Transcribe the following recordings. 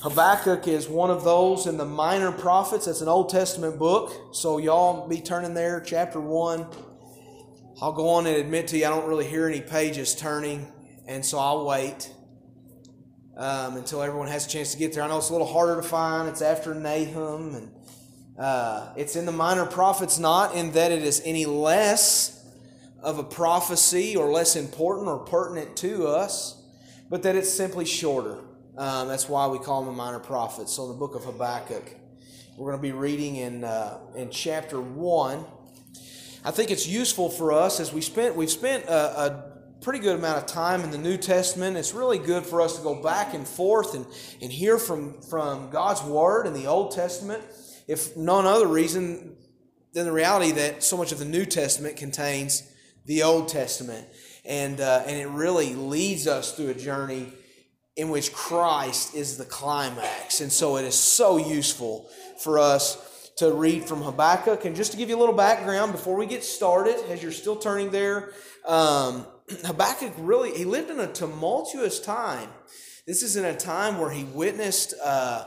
Habakkuk is one of those in the minor prophets. That's an Old Testament book. So, y'all be turning there, chapter 1. I'll go on and admit to you, I don't really hear any pages turning, and so I'll wait um, until everyone has a chance to get there. I know it's a little harder to find. It's after Nahum, and uh, it's in the minor prophets, not in that it is any less of a prophecy or less important or pertinent to us, but that it's simply shorter. Um, that's why we call them the minor prophets. So, in the book of Habakkuk, we're going to be reading in uh, in chapter one. I think it's useful for us as we spent we've spent a, a, pretty good amount of time in the New Testament. It's really good for us to go back and forth and, and hear from from God's Word in the Old Testament, if none other reason than the reality that so much of the New Testament contains the Old Testament, and uh, and it really leads us through a journey in which Christ is the climax. And so it is so useful for us to read from Habakkuk. And just to give you a little background before we get started, as you're still turning there, um, Habakkuk really, he lived in a tumultuous time. This is in a time where he witnessed uh,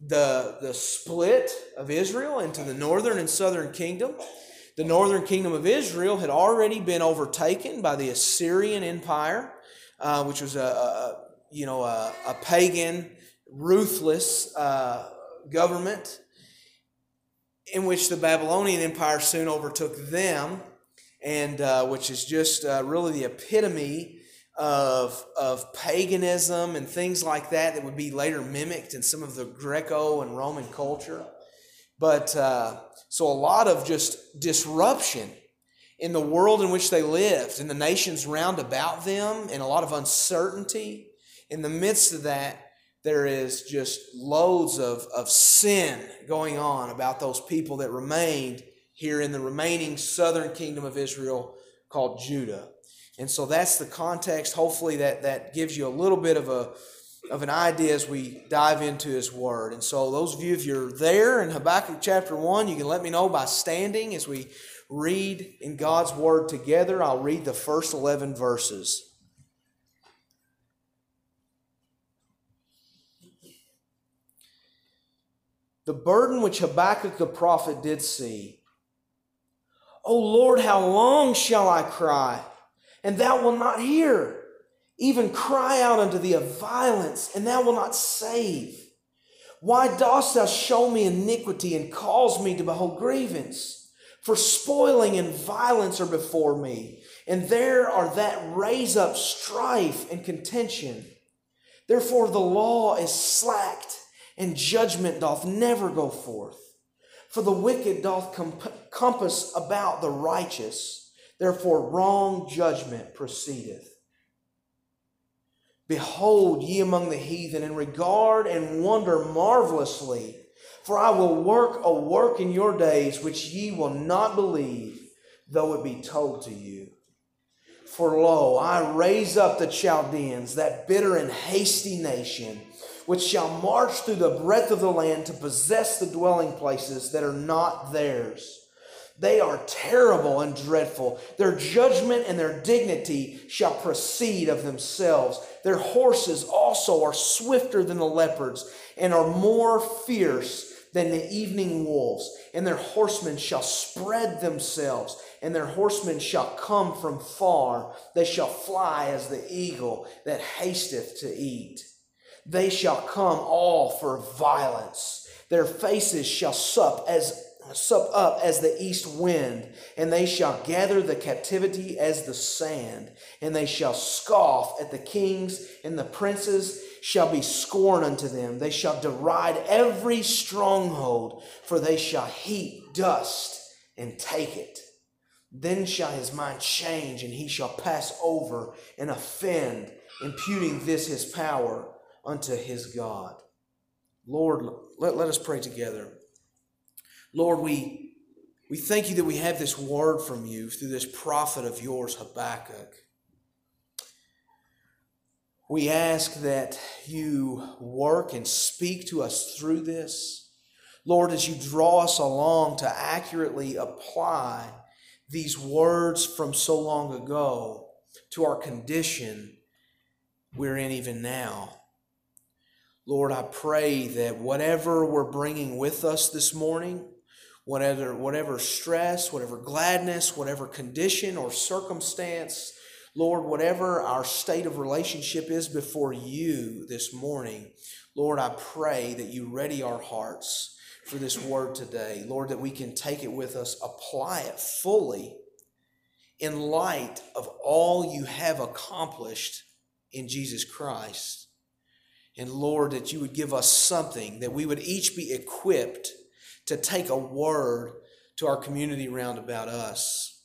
the, the split of Israel into the northern and southern kingdom. The northern kingdom of Israel had already been overtaken by the Assyrian Empire, uh, which was a, a you know, a, a pagan, ruthless uh, government in which the Babylonian Empire soon overtook them, and uh, which is just uh, really the epitome of, of paganism and things like that that would be later mimicked in some of the Greco and Roman culture. But uh, so a lot of just disruption in the world in which they lived, in the nations round about them, and a lot of uncertainty in the midst of that, there is just loads of, of sin going on about those people that remained here in the remaining southern kingdom of Israel called Judah. And so that's the context. Hopefully that, that gives you a little bit of a of an idea as we dive into his word. And so those of you if you're there in Habakkuk chapter 1, you can let me know by standing as we read in God's word together. I'll read the first 11 verses. The burden which Habakkuk the prophet did see. O Lord, how long shall I cry, and thou wilt not hear? Even cry out unto thee of violence, and thou wilt not save. Why dost thou show me iniquity and cause me to behold grievance? For spoiling and violence are before me, and there are that raise up strife and contention. Therefore the law is slacked and judgment doth never go forth. For the wicked doth comp- compass about the righteous, therefore wrong judgment proceedeth. Behold ye among the heathen, and regard and wonder marvelously. For I will work a work in your days which ye will not believe, though it be told to you. For lo, I raise up the Chaldeans, that bitter and hasty nation which shall march through the breadth of the land to possess the dwelling places that are not theirs. They are terrible and dreadful. Their judgment and their dignity shall proceed of themselves. Their horses also are swifter than the leopards and are more fierce than the evening wolves. And their horsemen shall spread themselves, and their horsemen shall come from far. They shall fly as the eagle that hasteth to eat. They shall come all for violence. Their faces shall sup as sup up as the east wind, and they shall gather the captivity as the sand, and they shall scoff at the kings, and the princes shall be scorn unto them. They shall deride every stronghold, for they shall heap dust and take it. Then shall his mind change, and he shall pass over and offend, imputing this his power unto his God. Lord, let, let us pray together. Lord, we, we thank you that we have this word from you through this prophet of yours, Habakkuk. We ask that you work and speak to us through this. Lord, as you draw us along to accurately apply these words from so long ago to our condition we're in even now. Lord, I pray that whatever we're bringing with us this morning, whatever, whatever stress, whatever gladness, whatever condition or circumstance, Lord, whatever our state of relationship is before you this morning, Lord, I pray that you ready our hearts for this word today. Lord, that we can take it with us, apply it fully in light of all you have accomplished in Jesus Christ. And Lord, that you would give us something, that we would each be equipped to take a word to our community round about us.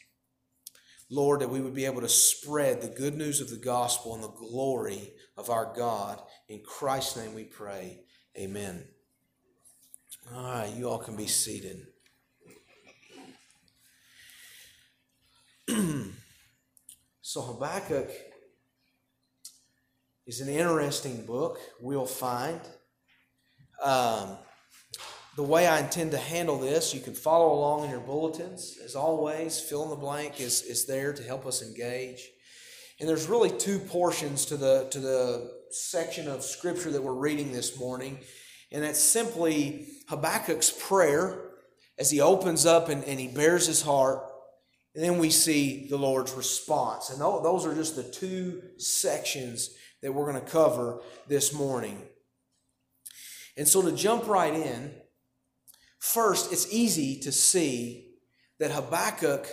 Lord, that we would be able to spread the good news of the gospel and the glory of our God. In Christ's name we pray. Amen. All right, you all can be seated. so, Habakkuk is an interesting book, we'll find. Um, the way I intend to handle this, you can follow along in your bulletins. As always, fill in the blank is, is there to help us engage. And there's really two portions to the, to the section of scripture that we're reading this morning. And that's simply Habakkuk's prayer as he opens up and, and he bears his heart. And then we see the Lord's response. And those are just the two sections that we're going to cover this morning. And so to jump right in, First, it's easy to see that Habakkuk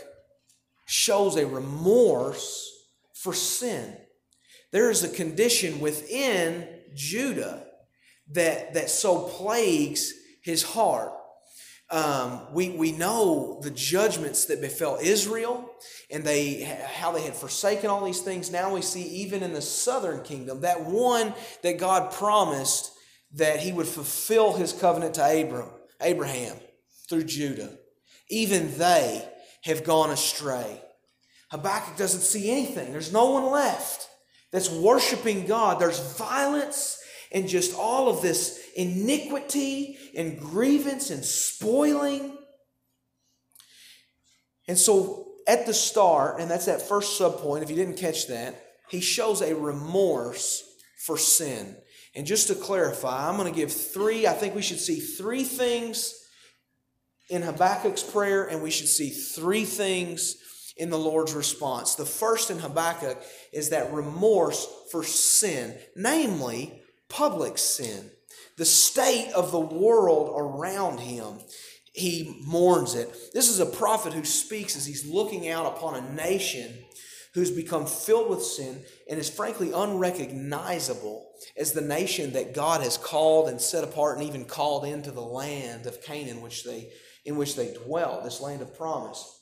shows a remorse for sin. There is a condition within Judah that, that so plagues his heart. Um, we, we know the judgments that befell Israel and they how they had forsaken all these things. Now we see even in the southern kingdom that one that God promised that he would fulfill his covenant to Abram. Abraham through Judah. Even they have gone astray. Habakkuk doesn't see anything. There's no one left that's worshiping God. There's violence and just all of this iniquity and grievance and spoiling. And so at the start, and that's that first subpoint, if you didn't catch that, he shows a remorse for sin. And just to clarify, I'm going to give three, I think we should see three things in Habakkuk's prayer, and we should see three things in the Lord's response. The first in Habakkuk is that remorse for sin, namely public sin, the state of the world around him. He mourns it. This is a prophet who speaks as he's looking out upon a nation who's become filled with sin and is frankly unrecognizable as the nation that God has called and set apart and even called into the land of Canaan which they in which they dwell, this land of promise.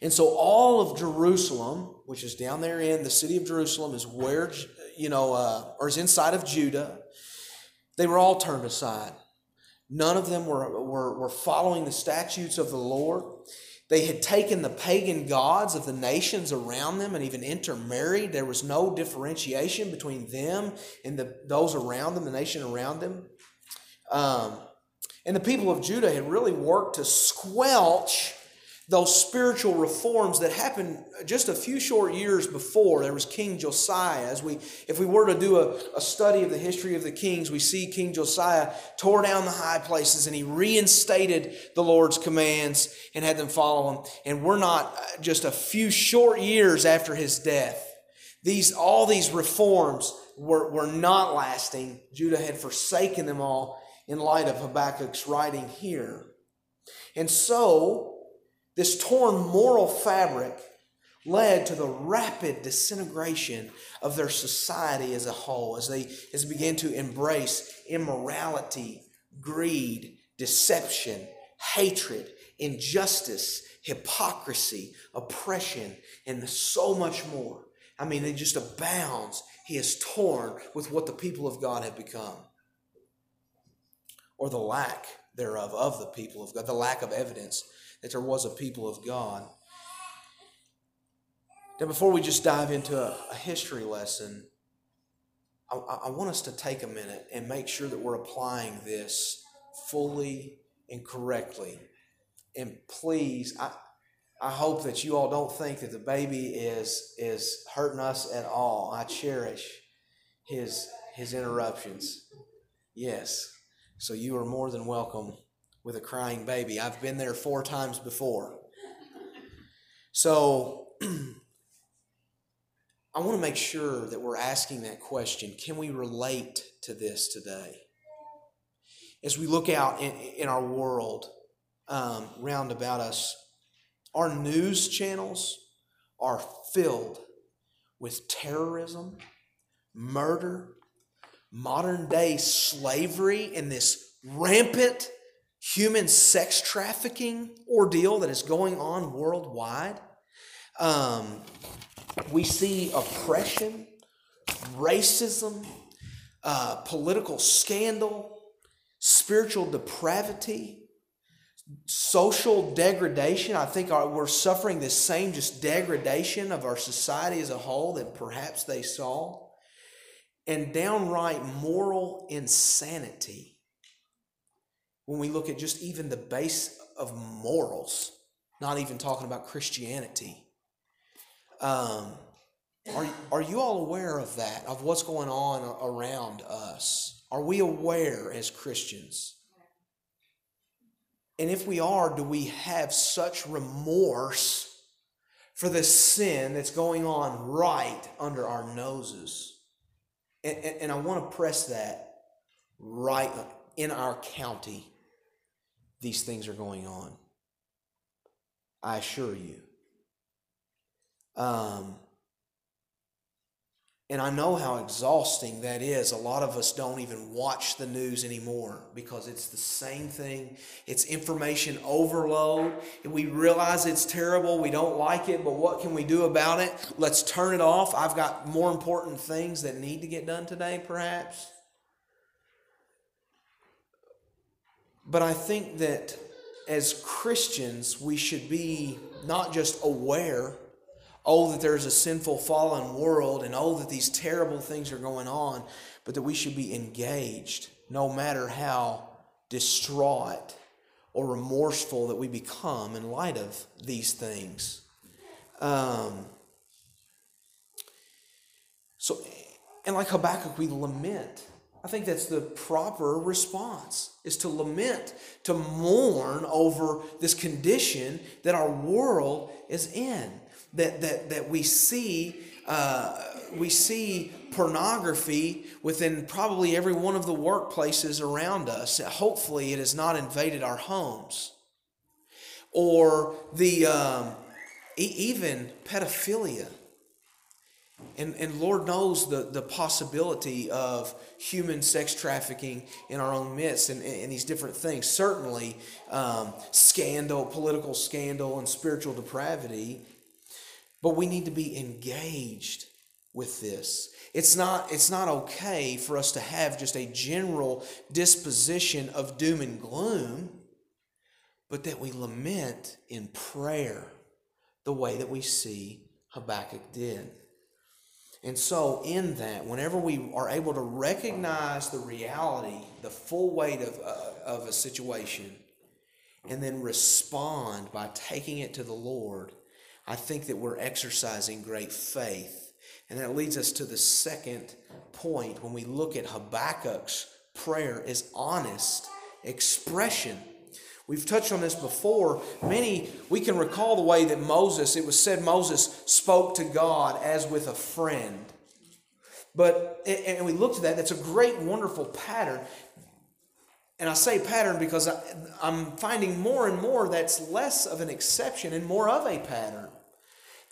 And so all of Jerusalem, which is down there in the city of Jerusalem, is where, you know, uh, or is inside of Judah. They were all turned aside. None of them were, were, were following the statutes of the Lord. They had taken the pagan gods of the nations around them and even intermarried. There was no differentiation between them and the, those around them, the nation around them. Um, and the people of Judah had really worked to squelch those spiritual reforms that happened just a few short years before there was king josiah. As we if we were to do a, a, study of the history of the kings we see king josiah tore down the high places and he reinstated the lord's commands and had them follow him. And we're not uh, just a few short years after his death these all these reforms were, were not lasting. Judah had forsaken them all in light of Habakkuk's writing here. And so, this torn moral fabric led to the rapid disintegration of their society as a whole as they, as they began to embrace immorality, greed, deception, hatred, injustice, hypocrisy, oppression, and so much more. I mean, it just abounds. He is torn with what the people of God have become or the lack thereof of the people of God, the lack of evidence that there was a people of God. Now, before we just dive into a, a history lesson, I, I want us to take a minute and make sure that we're applying this fully and correctly. And please, I, I hope that you all don't think that the baby is is hurting us at all. I cherish his his interruptions. Yes. So you are more than welcome with a crying baby. I've been there four times before. So I want to make sure that we're asking that question can we relate to this today? As we look out in, in our world um, round about us, our news channels are filled with terrorism, murder, modern day slavery, and this rampant human sex trafficking ordeal that is going on worldwide. Um, we see oppression, racism, uh, political scandal, spiritual depravity, social degradation. I think our, we're suffering the same just degradation of our society as a whole that perhaps they saw, and downright moral insanity. When we look at just even the base of morals, not even talking about Christianity. Um, are, are you all aware of that, of what's going on around us? Are we aware as Christians? And if we are, do we have such remorse for the sin that's going on right under our noses? And, and, and I want to press that right in our county. These things are going on. I assure you. Um, and I know how exhausting that is. A lot of us don't even watch the news anymore because it's the same thing. It's information overload. We realize it's terrible. We don't like it, but what can we do about it? Let's turn it off. I've got more important things that need to get done today, perhaps. But I think that as Christians, we should be not just aware oh, that there's a sinful, fallen world, and oh, that these terrible things are going on, but that we should be engaged no matter how distraught or remorseful that we become in light of these things. Um, so, and like Habakkuk, we lament. I think that's the proper response is to lament, to mourn over this condition that our world is in that, that, that we see uh, we see pornography within probably every one of the workplaces around us. Hopefully, it has not invaded our homes. Or the um, e- even pedophilia. And, and Lord knows the, the possibility of human sex trafficking in our own midst and, and these different things. Certainly, um, scandal, political scandal, and spiritual depravity but we need to be engaged with this. It's not, it's not okay for us to have just a general disposition of doom and gloom, but that we lament in prayer the way that we see Habakkuk did. And so, in that, whenever we are able to recognize the reality, the full weight of, uh, of a situation, and then respond by taking it to the Lord, I think that we're exercising great faith. And that leads us to the second point when we look at Habakkuk's prayer is honest expression. We've touched on this before. Many, we can recall the way that Moses, it was said Moses spoke to God as with a friend. But, and we looked at that, that's a great, wonderful pattern. And I say pattern because I, am finding more and more that's less of an exception and more of a pattern.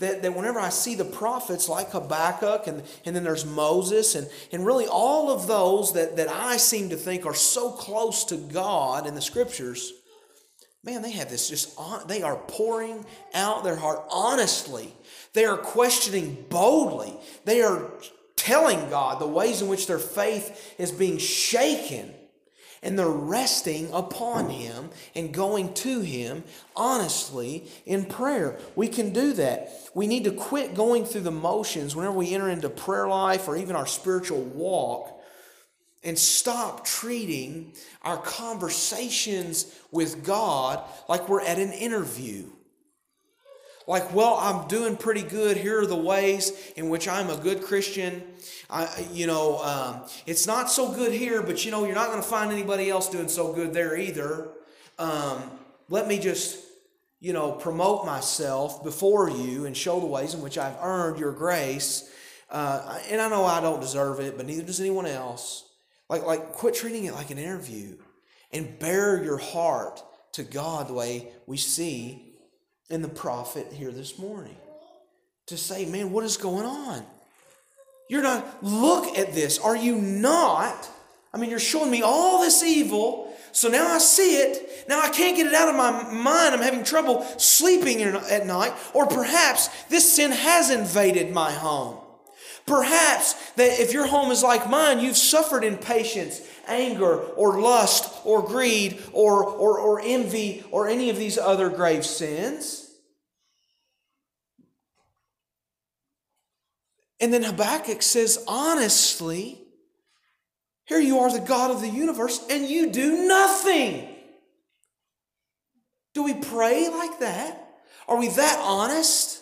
That, that whenever I see the prophets like Habakkuk and, and then there's Moses and, and really all of those that, that I seem to think are so close to God in the scriptures, man, they have this just, on, they are pouring out their heart honestly. They are questioning boldly. They are telling God the ways in which their faith is being shaken and they're resting upon Him and going to Him honestly in prayer. We can do that. We need to quit going through the motions whenever we enter into prayer life or even our spiritual walk and stop treating our conversations with God like we're at an interview. like, well, I'm doing pretty good. Here are the ways in which I'm a good Christian. I, you know, um, it's not so good here, but you know, you're not going to find anybody else doing so good there either. Um, let me just, you know, promote myself before you and show the ways in which I've earned your grace. Uh, and I know I don't deserve it, but neither does anyone else. Like, like, quit treating it like an interview and bare your heart to God the way we see in the prophet here this morning. To say, man, what is going on? You're not, look at this. Are you not? I mean, you're showing me all this evil. So now I see it. Now I can't get it out of my mind. I'm having trouble sleeping at night. Or perhaps this sin has invaded my home. Perhaps that if your home is like mine, you've suffered impatience, anger, or lust, or greed, or, or, or envy, or any of these other grave sins. And then Habakkuk says, honestly, here you are, the God of the universe, and you do nothing. Do we pray like that? Are we that honest?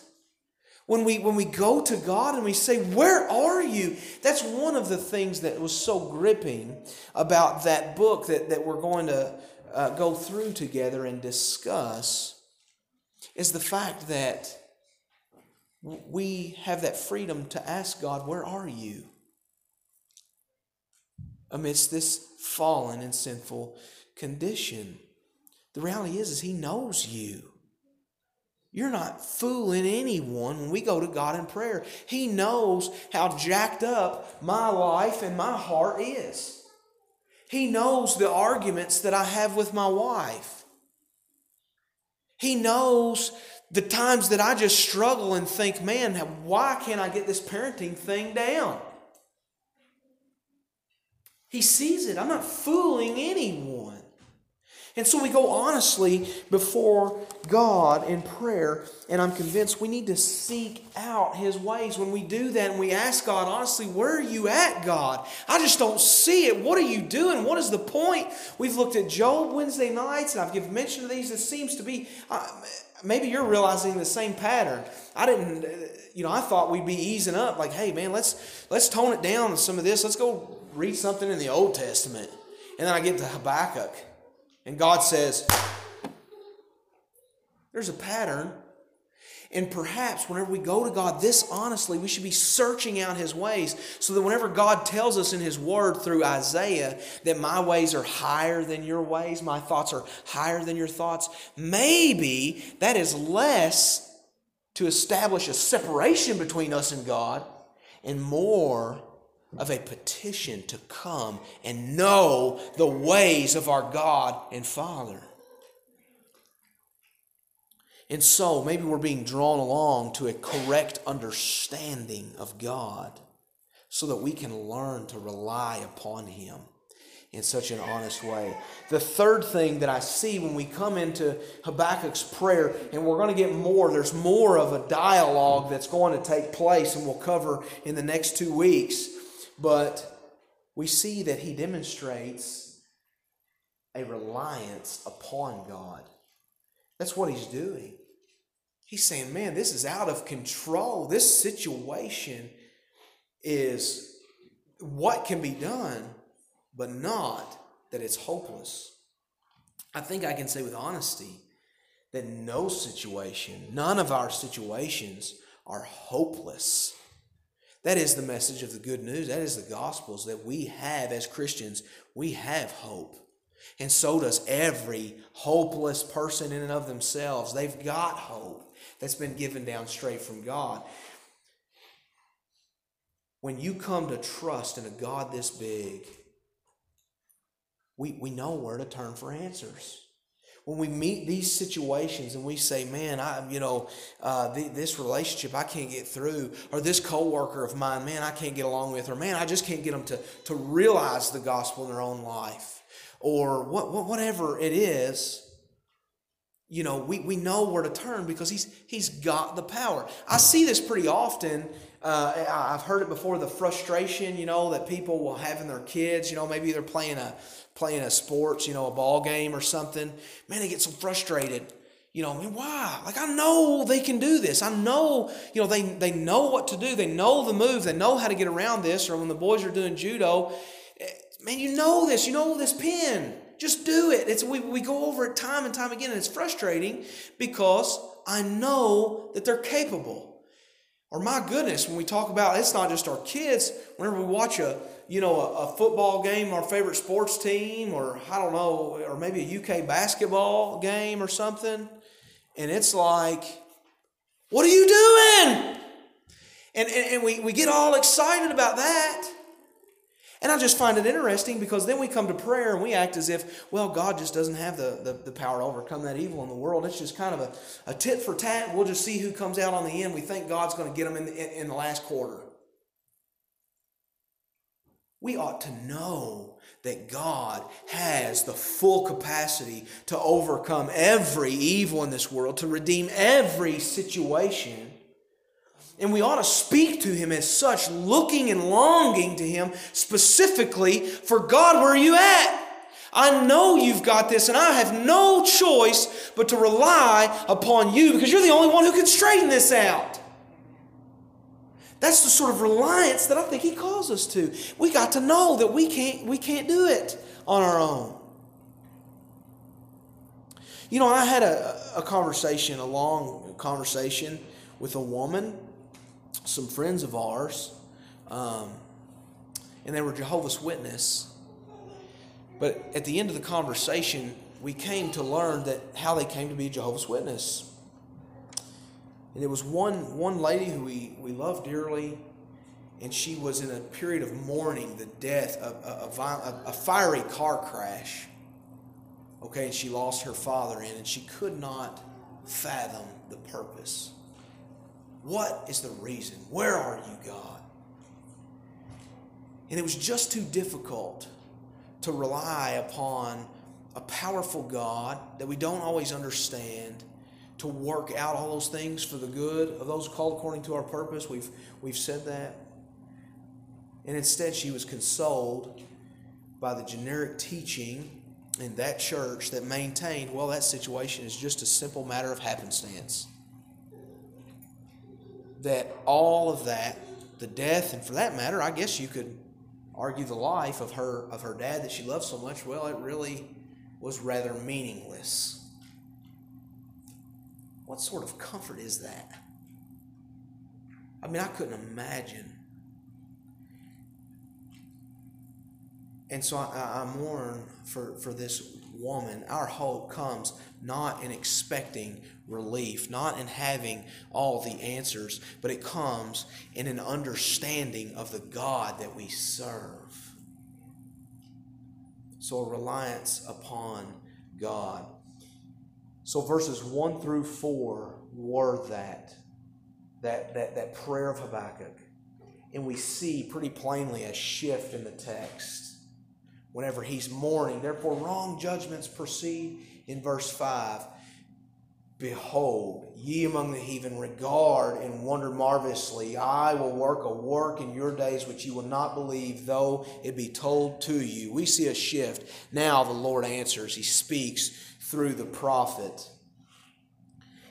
When we, when we go to God and we say, Where are you? That's one of the things that was so gripping about that book that, that we're going to uh, go through together and discuss is the fact that we have that freedom to ask God, Where are you? Amidst this fallen and sinful condition. The reality is, is He knows you. You're not fooling anyone when we go to God in prayer. He knows how jacked up my life and my heart is. He knows the arguments that I have with my wife. He knows the times that I just struggle and think, man, why can't I get this parenting thing down? He sees it. I'm not fooling anyone. And so we go honestly before God in prayer, and I'm convinced we need to seek out His ways. When we do that and we ask God, honestly, where are you at, God? I just don't see it. What are you doing? What is the point? We've looked at Job Wednesday nights, and I've given mention of these. It seems to be, uh, maybe you're realizing the same pattern. I didn't, you know, I thought we'd be easing up, like, hey, man, let's let's tone it down some of this. Let's go read something in the Old Testament. And then I get to Habakkuk. And God says, there's a pattern. And perhaps whenever we go to God this honestly, we should be searching out His ways so that whenever God tells us in His Word through Isaiah that my ways are higher than your ways, my thoughts are higher than your thoughts, maybe that is less to establish a separation between us and God and more of a petition to come and know the ways of our God and Father. And so maybe we're being drawn along to a correct understanding of God so that we can learn to rely upon Him in such an honest way. The third thing that I see when we come into Habakkuk's prayer, and we're going to get more, there's more of a dialogue that's going to take place, and we'll cover in the next two weeks but we see that he demonstrates a reliance upon God. That's what he's doing. He's saying, man, this is out of control. This situation is what can be done, but not that it's hopeless. I think I can say with honesty that no situation, none of our situations are hopeless. That is the message of the good news. That is the gospels that we have as Christians. We have hope. And so does every hopeless person in and of themselves. They've got hope that's been given down straight from God. When you come to trust in a God this big, we, we know where to turn for answers when we meet these situations and we say, man, I, you know, uh, this relationship I can't get through, or this coworker of mine, man, I can't get along with, or man, I just can't get them to, to realize the gospel in their own life, or what, what, whatever it is, you know, we, we know where to turn because he's, he's got the power. I see this pretty often. Uh, I've heard it before the frustration, you know, that people will have in their kids. You know, maybe they're playing a playing a sports, you know, a ball game or something, man, they get so frustrated. You know, I mean, why? Like, I know they can do this. I know, you know, they, they know what to do. They know the move. They know how to get around this. Or when the boys are doing judo, eh, man, you know this. You know this pin. Just do it. It's, we, we go over it time and time again, and it's frustrating because I know that they're capable. Or my goodness, when we talk about it's not just our kids, whenever we watch a you know a, a, football game, our favorite sports team, or I don't know, or maybe a UK basketball game or something, and it's like, what are you doing? And, and, and we, we get all excited about that. And I just find it interesting because then we come to prayer and we act as if, well, God just doesn't have the, the, the power to overcome that evil in the world. It's just kind of a, a tit for tat. We'll just see who comes out on the end. We think God's going to get them in the, in, in the last quarter. We ought to know that God has the full capacity to overcome every evil in this world, to redeem every situation. And we ought to speak to Him as such, looking and longing to Him specifically for God, where are you at? I know you've got this, and I have no choice but to rely upon you because you're the only one who can straighten this out. That's the sort of reliance that I think he calls us to. We got to know that we can't, we can't do it on our own. You know, I had a, a conversation, a long conversation with a woman, some friends of ours, um, and they were Jehovah's Witness. But at the end of the conversation, we came to learn that how they came to be Jehovah's Witness. And there was one, one lady who we, we loved dearly, and she was in a period of mourning the death of a, a, a fiery car crash. Okay, and she lost her father in, and she could not fathom the purpose. What is the reason? Where are you, God? And it was just too difficult to rely upon a powerful God that we don't always understand to work out all those things for the good of those called according to our purpose. We've, we've said that. And instead, she was consoled by the generic teaching in that church that maintained, well, that situation is just a simple matter of happenstance. That all of that, the death, and for that matter, I guess you could argue the life of her of her dad that she loved so much, well, it really was rather meaningless. What sort of comfort is that? I mean, I couldn't imagine. And so I, I mourn for, for this woman. Our hope comes not in expecting relief, not in having all the answers, but it comes in an understanding of the God that we serve. So a reliance upon God. So verses 1 through 4 were that, that, that, that prayer of Habakkuk. And we see pretty plainly a shift in the text whenever he's mourning. Therefore, wrong judgments proceed in verse 5. Behold, ye among the heathen regard and wonder marvelously. I will work a work in your days which you will not believe, though it be told to you. We see a shift. Now the Lord answers. He speaks through the prophet.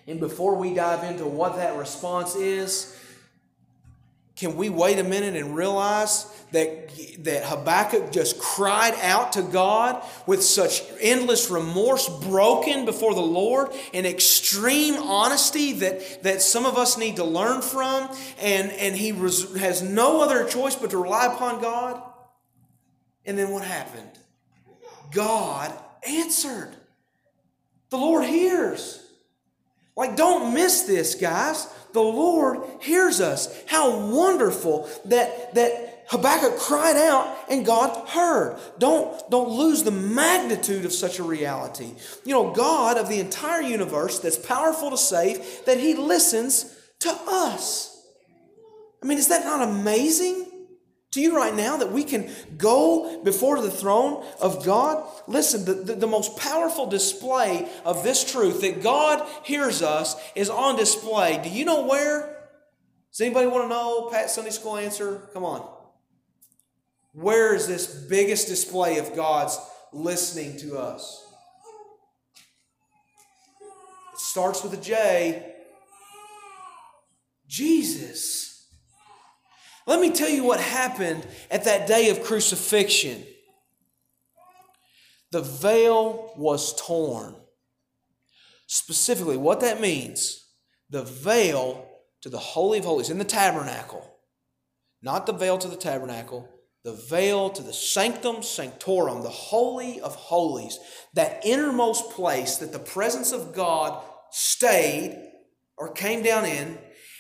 And before we dive into what that response is, can we wait a minute and realize that, that Habakkuk just cried out to God with such endless remorse, broken before the Lord, and extreme honesty that, that some of us need to learn from, and, and he res, has no other choice but to rely upon God? And then what happened? God answered. The Lord hears. Like, don't miss this, guys. The Lord hears us. How wonderful that, that Habakkuk cried out and God heard. Don't, don't lose the magnitude of such a reality. You know, God of the entire universe that's powerful to save, that He listens to us. I mean, is that not amazing? To you right now that we can go before the throne of God? Listen, the, the, the, most powerful display of this truth that God hears us is on display. Do you know where? Does anybody want to know? Pat Sunday School answer? Come on. Where is this biggest display of God's listening to us? It starts with a J. Jesus. Let me tell you what happened at that day of crucifixion. The veil was torn. Specifically, what that means, the veil to the Holy of Holies in the tabernacle, not the veil to the tabernacle, the veil to the sanctum sanctorum, the Holy of Holies, that innermost place that the presence of God stayed or came down in,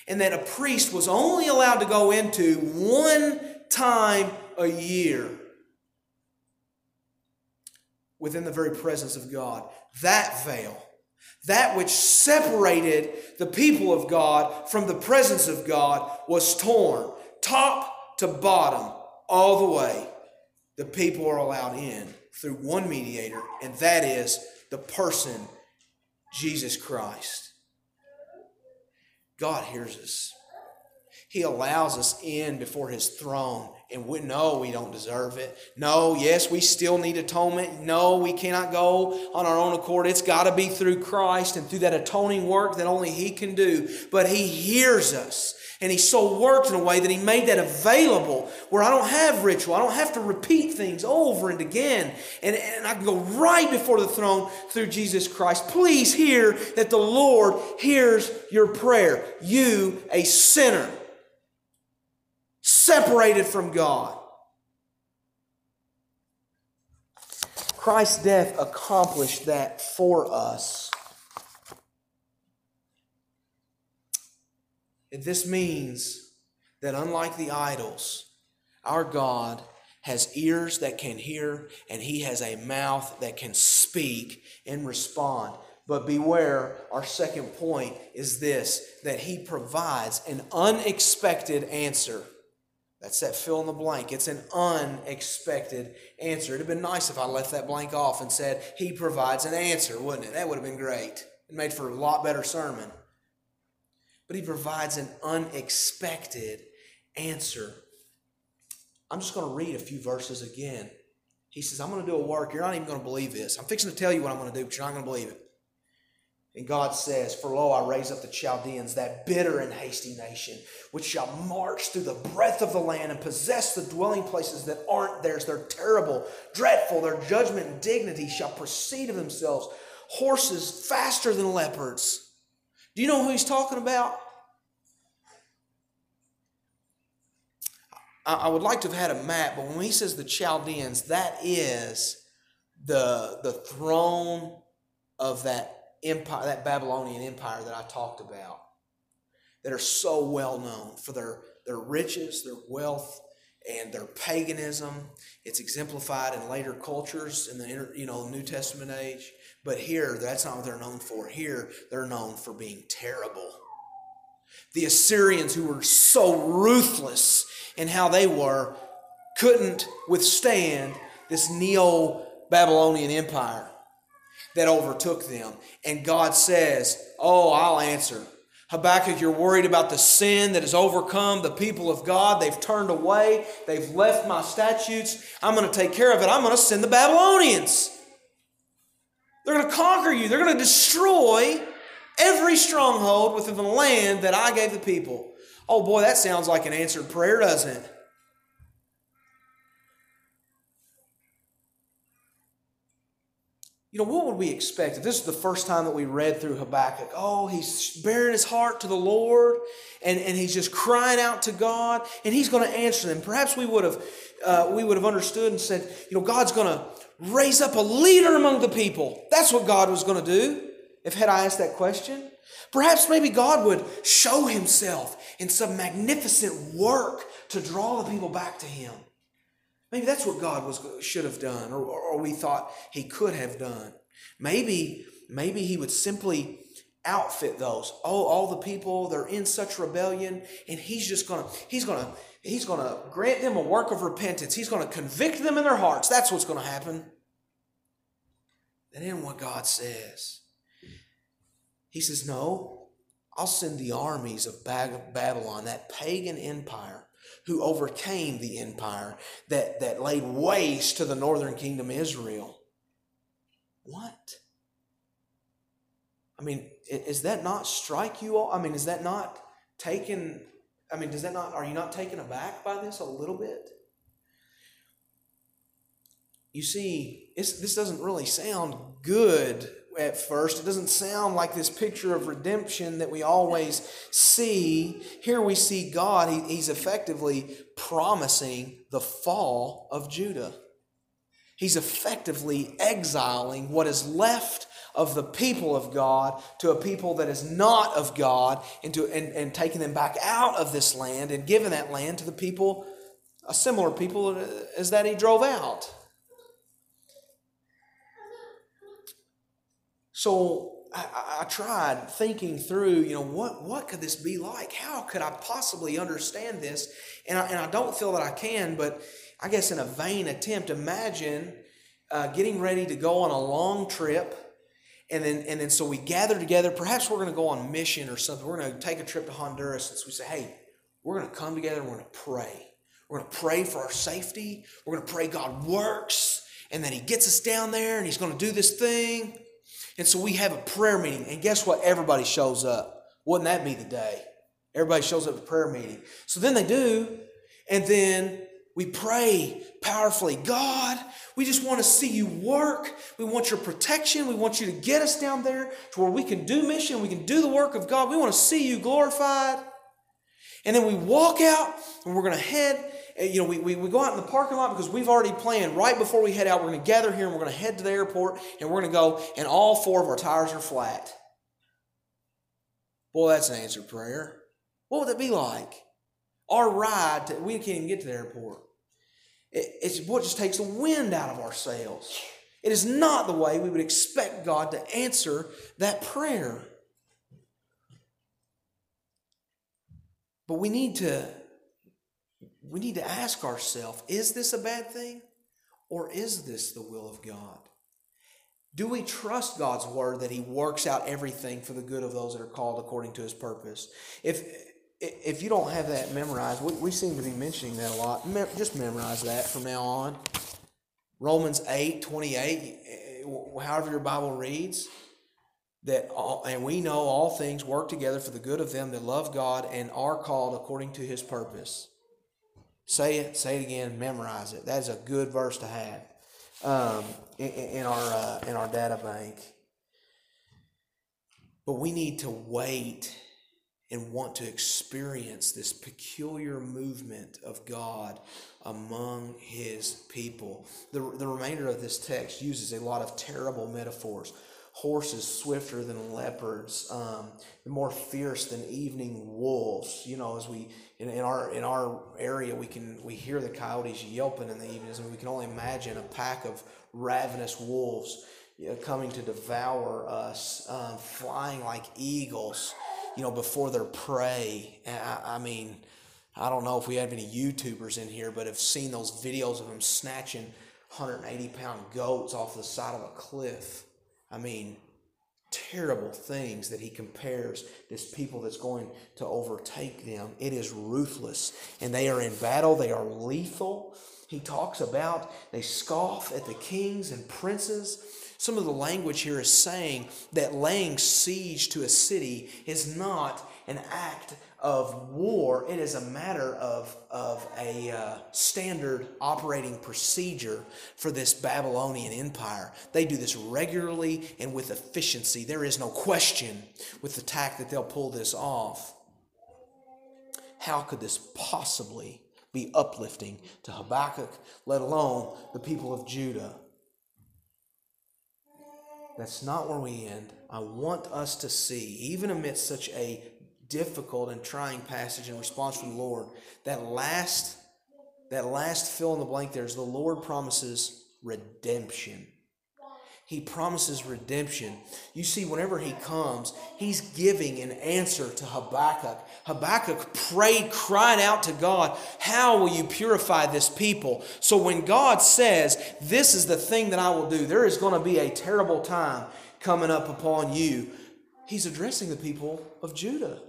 and that a priest was only allowed to go into one time a year within the very presence of God. That veil, that which separated the people of God from the presence of God, was torn, top to bottom, all the way. The people are allowed in through one mediator, and that is the person, Jesus Christ. God hears us. He allows us in before His throne, and we know we don't deserve it. No, yes, we still need atonement. No, we cannot go on our own accord. It's got to be through Christ and through that atoning work that only He can do. But He hears us. And he so worked in a way that he made that available where I don't have ritual. I don't have to repeat things over and again. And, and I can go right before the throne through Jesus Christ. Please hear that the Lord hears your prayer. You, a sinner, separated from God. Christ's death accomplished that for us. And this means that unlike the idols, our God has ears that can hear and he has a mouth that can speak and respond. But beware, our second point is this that he provides an unexpected answer. That's that fill in the blank. It's an unexpected answer. It'd have been nice if I left that blank off and said, He provides an answer, wouldn't it? That would have been great. It made for a lot better sermon but he provides an unexpected answer. I'm just going to read a few verses again. He says, I'm going to do a work. You're not even going to believe this. I'm fixing to tell you what I'm going to do, but you're not going to believe it. And God says, For lo, I raise up the Chaldeans, that bitter and hasty nation, which shall march through the breadth of the land and possess the dwelling places that aren't theirs. They're terrible, dreadful. Their judgment and dignity shall proceed of themselves. Horses faster than leopards. Do you know who he's talking about? I would like to have had a map, but when he says the Chaldeans, that is the, the throne of that empire, that Babylonian empire that I talked about, that are so well known for their, their riches, their wealth, and their paganism. It's exemplified in later cultures in the you know New Testament age. But here, that's not what they're known for. Here, they're known for being terrible. The Assyrians, who were so ruthless in how they were, couldn't withstand this Neo Babylonian empire that overtook them. And God says, Oh, I'll answer. Habakkuk, you're worried about the sin that has overcome the people of God. They've turned away, they've left my statutes. I'm going to take care of it. I'm going to send the Babylonians. They're going to conquer you, they're going to destroy every stronghold within the land that I gave the people. Oh boy, that sounds like an answered prayer, doesn't it? You know, what would we expect if this is the first time that we read through Habakkuk? Oh, he's bearing his heart to the Lord and, and he's just crying out to God and he's going to answer them. Perhaps we would have uh, we would have understood and said, you know, God's going to raise up a leader among the people. That's what God was going to do if had I asked that question. Perhaps maybe God would show himself in some magnificent work to draw the people back to him. Maybe that's what God was should have done, or, or we thought he could have done. Maybe, maybe he would simply outfit those. Oh, all the people, they're in such rebellion, and he's just gonna, he's gonna, he's gonna grant them a work of repentance. He's gonna convict them in their hearts. That's what's gonna happen. And then what God says. He says, No, I'll send the armies of Babylon, that pagan empire who overcame the empire that, that laid waste to the northern kingdom Israel. What? I mean, is that not strike you all? I mean, is that not taken? I mean, does that not, are you not taken aback by this a little bit? You see, this doesn't really sound good at first. It doesn't sound like this picture of redemption that we always see. Here we see God, he, He's effectively promising the fall of Judah. He's effectively exiling what is left of the people of God to a people that is not of God and, to, and, and taking them back out of this land and giving that land to the people, a similar people as that he drove out. So I, I, tried thinking through, you know, what, what could this be like? How could I possibly understand this? And I, and I don't feel that I can, but I guess in a vain attempt, imagine uh, getting ready to go on a long trip. And then, and then so we gather together. Perhaps we're going to go on a mission or something. We're going to take a trip to Honduras. And so we say, hey, we're going to come together and we're going to pray. We're going to pray for our safety. We're going to pray God works and that He gets us down there and He's going to do this thing. And so we have a prayer meeting, and guess what? Everybody shows up. Wouldn't that be the day? Everybody shows up at prayer meeting. So then they do, and then we pray powerfully. God, we just want to see you work. We want your protection. We want you to get us down there to where we can do mission, we can do the work of God. We want to see you glorified. And then we walk out and we're going to head you know, we, we, we go out in the parking lot because we've already planned right before we head out, we're going to gather here and we're going to head to the airport and we're going to go, and all four of our tires are flat. Boy, that's an answered prayer. What would that be like? Our ride, to, we can't even get to the airport. It, it's what just takes the wind out of our sails. It is not the way we would expect God to answer that prayer. But we need to we need to ask ourselves is this a bad thing or is this the will of God? Do we trust God's word that He works out everything for the good of those that are called according to His purpose? If if you don't have that memorized, we, we seem to be mentioning that a lot. just memorize that from now on. Romans 8 28, eh, however your Bible reads, that all, and we know all things work together for the good of them that love God and are called according to his purpose. Say it, say it again, memorize it. That is a good verse to have um, in, in, our uh, in our data bank. But we need to wait and want to experience this peculiar movement of God among his people. The, the remainder of this text uses a lot of terrible metaphors horses swifter than leopards, um, more fierce than evening wolves. You know, as we in, in our in our area, we can we hear the coyotes yelping in the evenings, and we can only imagine a pack of ravenous wolves you know, coming to devour us, um, flying like eagles. You know, before their prey. I, I mean. I don't know if we have any YouTubers in here, but have seen those videos of them snatching 180 pound goats off the side of a cliff. I mean, terrible things that he compares this people that's going to overtake them. It is ruthless. And they are in battle, they are lethal. He talks about they scoff at the kings and princes. Some of the language here is saying that laying siege to a city is not an act of war, it is a matter of, of a uh, standard operating procedure for this Babylonian empire. They do this regularly and with efficiency. There is no question with the tack that they'll pull this off. How could this possibly be uplifting to Habakkuk, let alone the people of Judah? That's not where we end. I want us to see, even amidst such a difficult and trying passage in response from the Lord, that last that last fill in the blank there is the Lord promises redemption. He promises redemption. You see, whenever he comes, he's giving an answer to Habakkuk. Habakkuk prayed, crying out to God, How will you purify this people? So when God says, This is the thing that I will do, there is going to be a terrible time coming up upon you, he's addressing the people of Judah.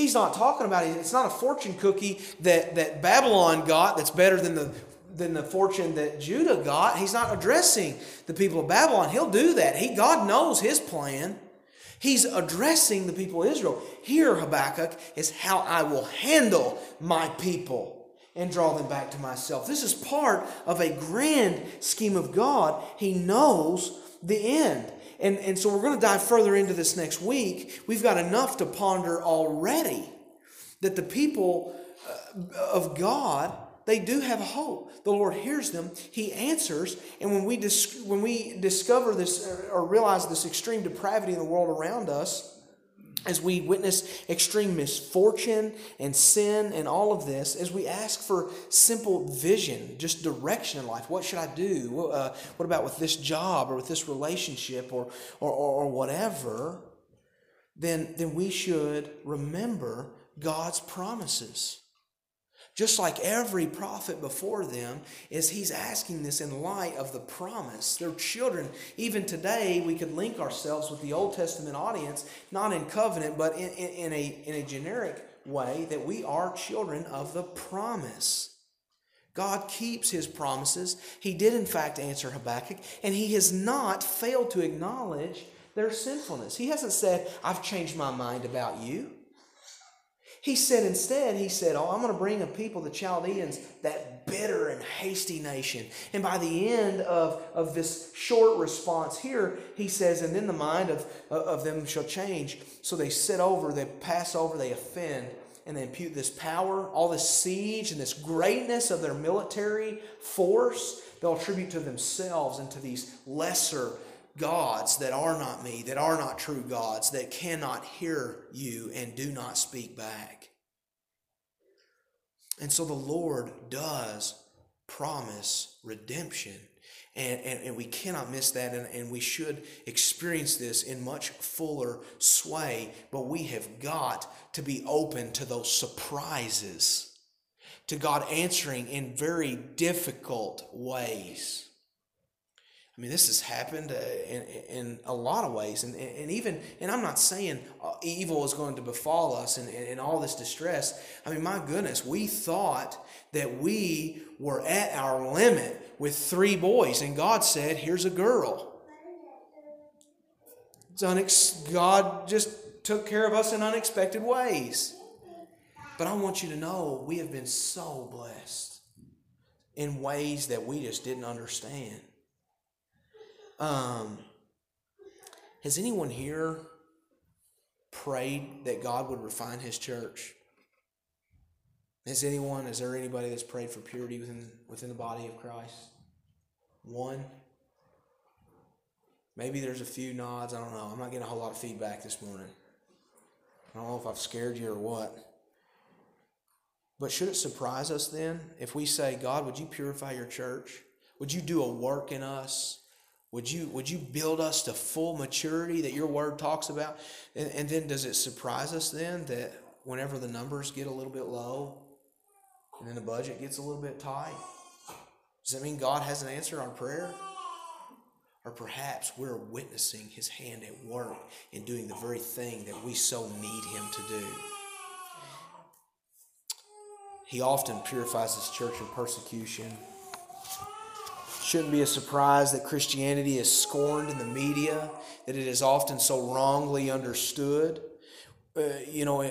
He's not talking about it. It's not a fortune cookie that, that Babylon got that's better than the, than the fortune that Judah got. He's not addressing the people of Babylon. He'll do that. He, God knows his plan. He's addressing the people of Israel. Here, Habakkuk, is how I will handle my people and draw them back to myself. This is part of a grand scheme of God. He knows the end. And, and so we're going to dive further into this next week. We've got enough to ponder already that the people uh, of God they do have hope. The Lord hears them, He answers, and when we, dis- when we discover this or realize this extreme depravity in the world around us, as we witness extreme misfortune and sin and all of this, as we ask for simple vision, just direction in life, what should I do? Uh, what about with this job or with this relationship or, or, or, or whatever? Then, then we should remember God's promises. Just like every prophet before them, is he's asking this in light of the promise. They're children. Even today, we could link ourselves with the Old Testament audience, not in covenant, but in, in, in a, in a generic way, that we are children of the promise. God keeps his promises. He did, in fact, answer Habakkuk, and he has not failed to acknowledge their sinfulness. He hasn't said, I've changed my mind about you. He said instead, he said, Oh, I'm going to bring a people, the Chaldeans, that bitter and hasty nation. And by the end of, of this short response here, he says, And then the mind of, of them shall change. So they sit over, they pass over, they offend, and they impute this power, all this siege, and this greatness of their military force, they'll attribute to themselves and to these lesser gods that are not me, that are not true gods, that cannot hear you and do not speak back. And so the Lord does promise redemption. And, and, and we cannot miss that, and, and we should experience this in much fuller sway. But we have got to be open to those surprises, to God answering in very difficult ways. I mean, this has happened uh, in, in a lot of ways. And, and even, and I'm not saying uh, evil is going to befall us and, and all this distress. I mean, my goodness, we thought that we were at our limit with three boys, and God said, Here's a girl. Unex- God just took care of us in unexpected ways. But I want you to know we have been so blessed in ways that we just didn't understand. Um, has anyone here prayed that God would refine his church? Has anyone, is there anybody that's prayed for purity within, within the body of Christ? One? Maybe there's a few nods. I don't know. I'm not getting a whole lot of feedback this morning. I don't know if I've scared you or what. But should it surprise us then if we say, God, would you purify your church? Would you do a work in us? Would you, would you build us to full maturity that your word talks about? And, and then does it surprise us then that whenever the numbers get a little bit low and then the budget gets a little bit tight, does that mean God hasn't answered our prayer? Or perhaps we're witnessing his hand at work in doing the very thing that we so need him to do. He often purifies his church in persecution shouldn't be a surprise that Christianity is scorned in the media, that it is often so wrongly understood. Uh, you know,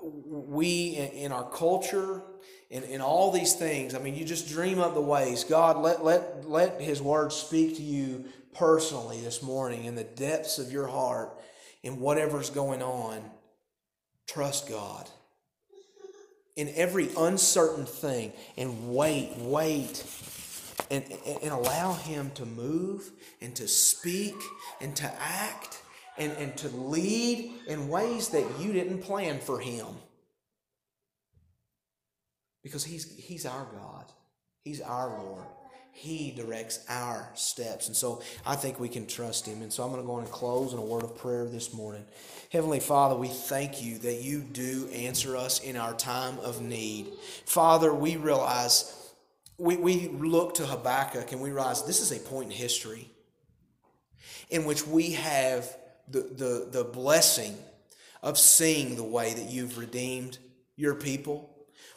we in our culture, in, in all these things, I mean, you just dream up the ways. God, let, let, let His Word speak to you personally this morning in the depths of your heart, in whatever's going on. Trust God in every uncertain thing and wait, wait and, and allow Him to move and to speak and to act and, and to lead in ways that you didn't plan for Him. Because He's, he's our God, He's our Lord. He directs our steps. And so I think we can trust Him. And so I'm going to go on and close in a word of prayer this morning. Heavenly Father, we thank you that you do answer us in our time of need. Father, we realize we, we look to Habakkuk and we realize this is a point in history in which we have the, the, the blessing of seeing the way that you've redeemed your people.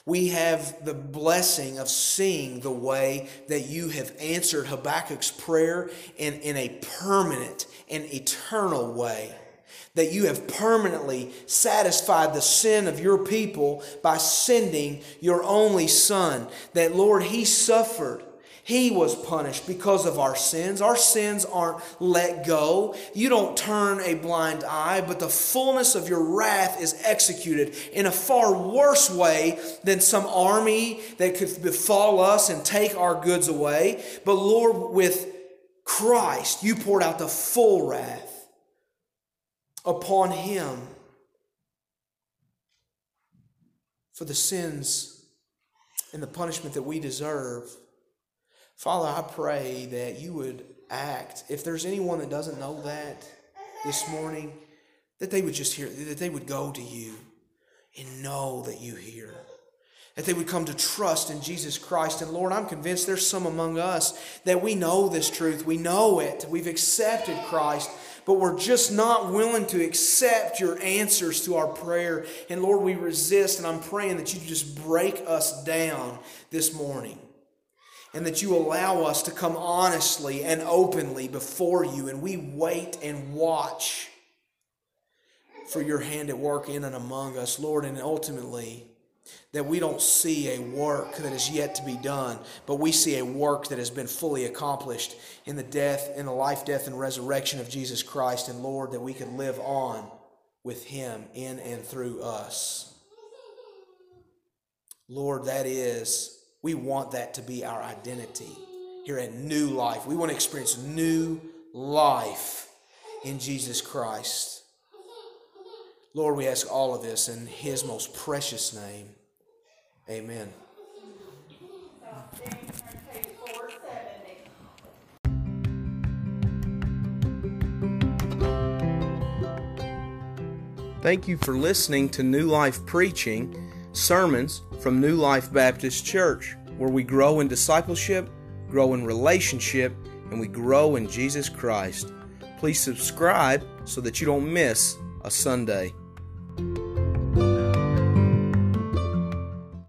We have the blessing of seeing the way that you have answered Habakkuk's prayer in, in a permanent and eternal way. That you have permanently satisfied the sin of your people by sending your only Son. That, Lord, He suffered. He was punished because of our sins. Our sins aren't let go. You don't turn a blind eye, but the fullness of your wrath is executed in a far worse way than some army that could befall us and take our goods away. But Lord, with Christ, you poured out the full wrath upon him for the sins and the punishment that we deserve. Father, I pray that you would act. If there's anyone that doesn't know that this morning, that they would just hear, that they would go to you and know that you hear. That they would come to trust in Jesus Christ. And Lord, I'm convinced there's some among us that we know this truth. We know it. We've accepted Christ but we're just not willing to accept your answers to our prayer. And Lord, we resist, and I'm praying that you just break us down this morning. And that you allow us to come honestly and openly before you, and we wait and watch for your hand at work in and among us, Lord, and ultimately that we don't see a work that is yet to be done, but we see a work that has been fully accomplished in the death, in the life, death, and resurrection of Jesus Christ, and Lord, that we can live on with Him in and through us. Lord, that is, we want that to be our identity here at New Life. We want to experience new life in Jesus Christ. Lord, we ask all of this in His most precious name. Amen. Thank you for listening to New Life Preaching, sermons from New Life Baptist Church, where we grow in discipleship, grow in relationship, and we grow in Jesus Christ. Please subscribe so that you don't miss a Sunday.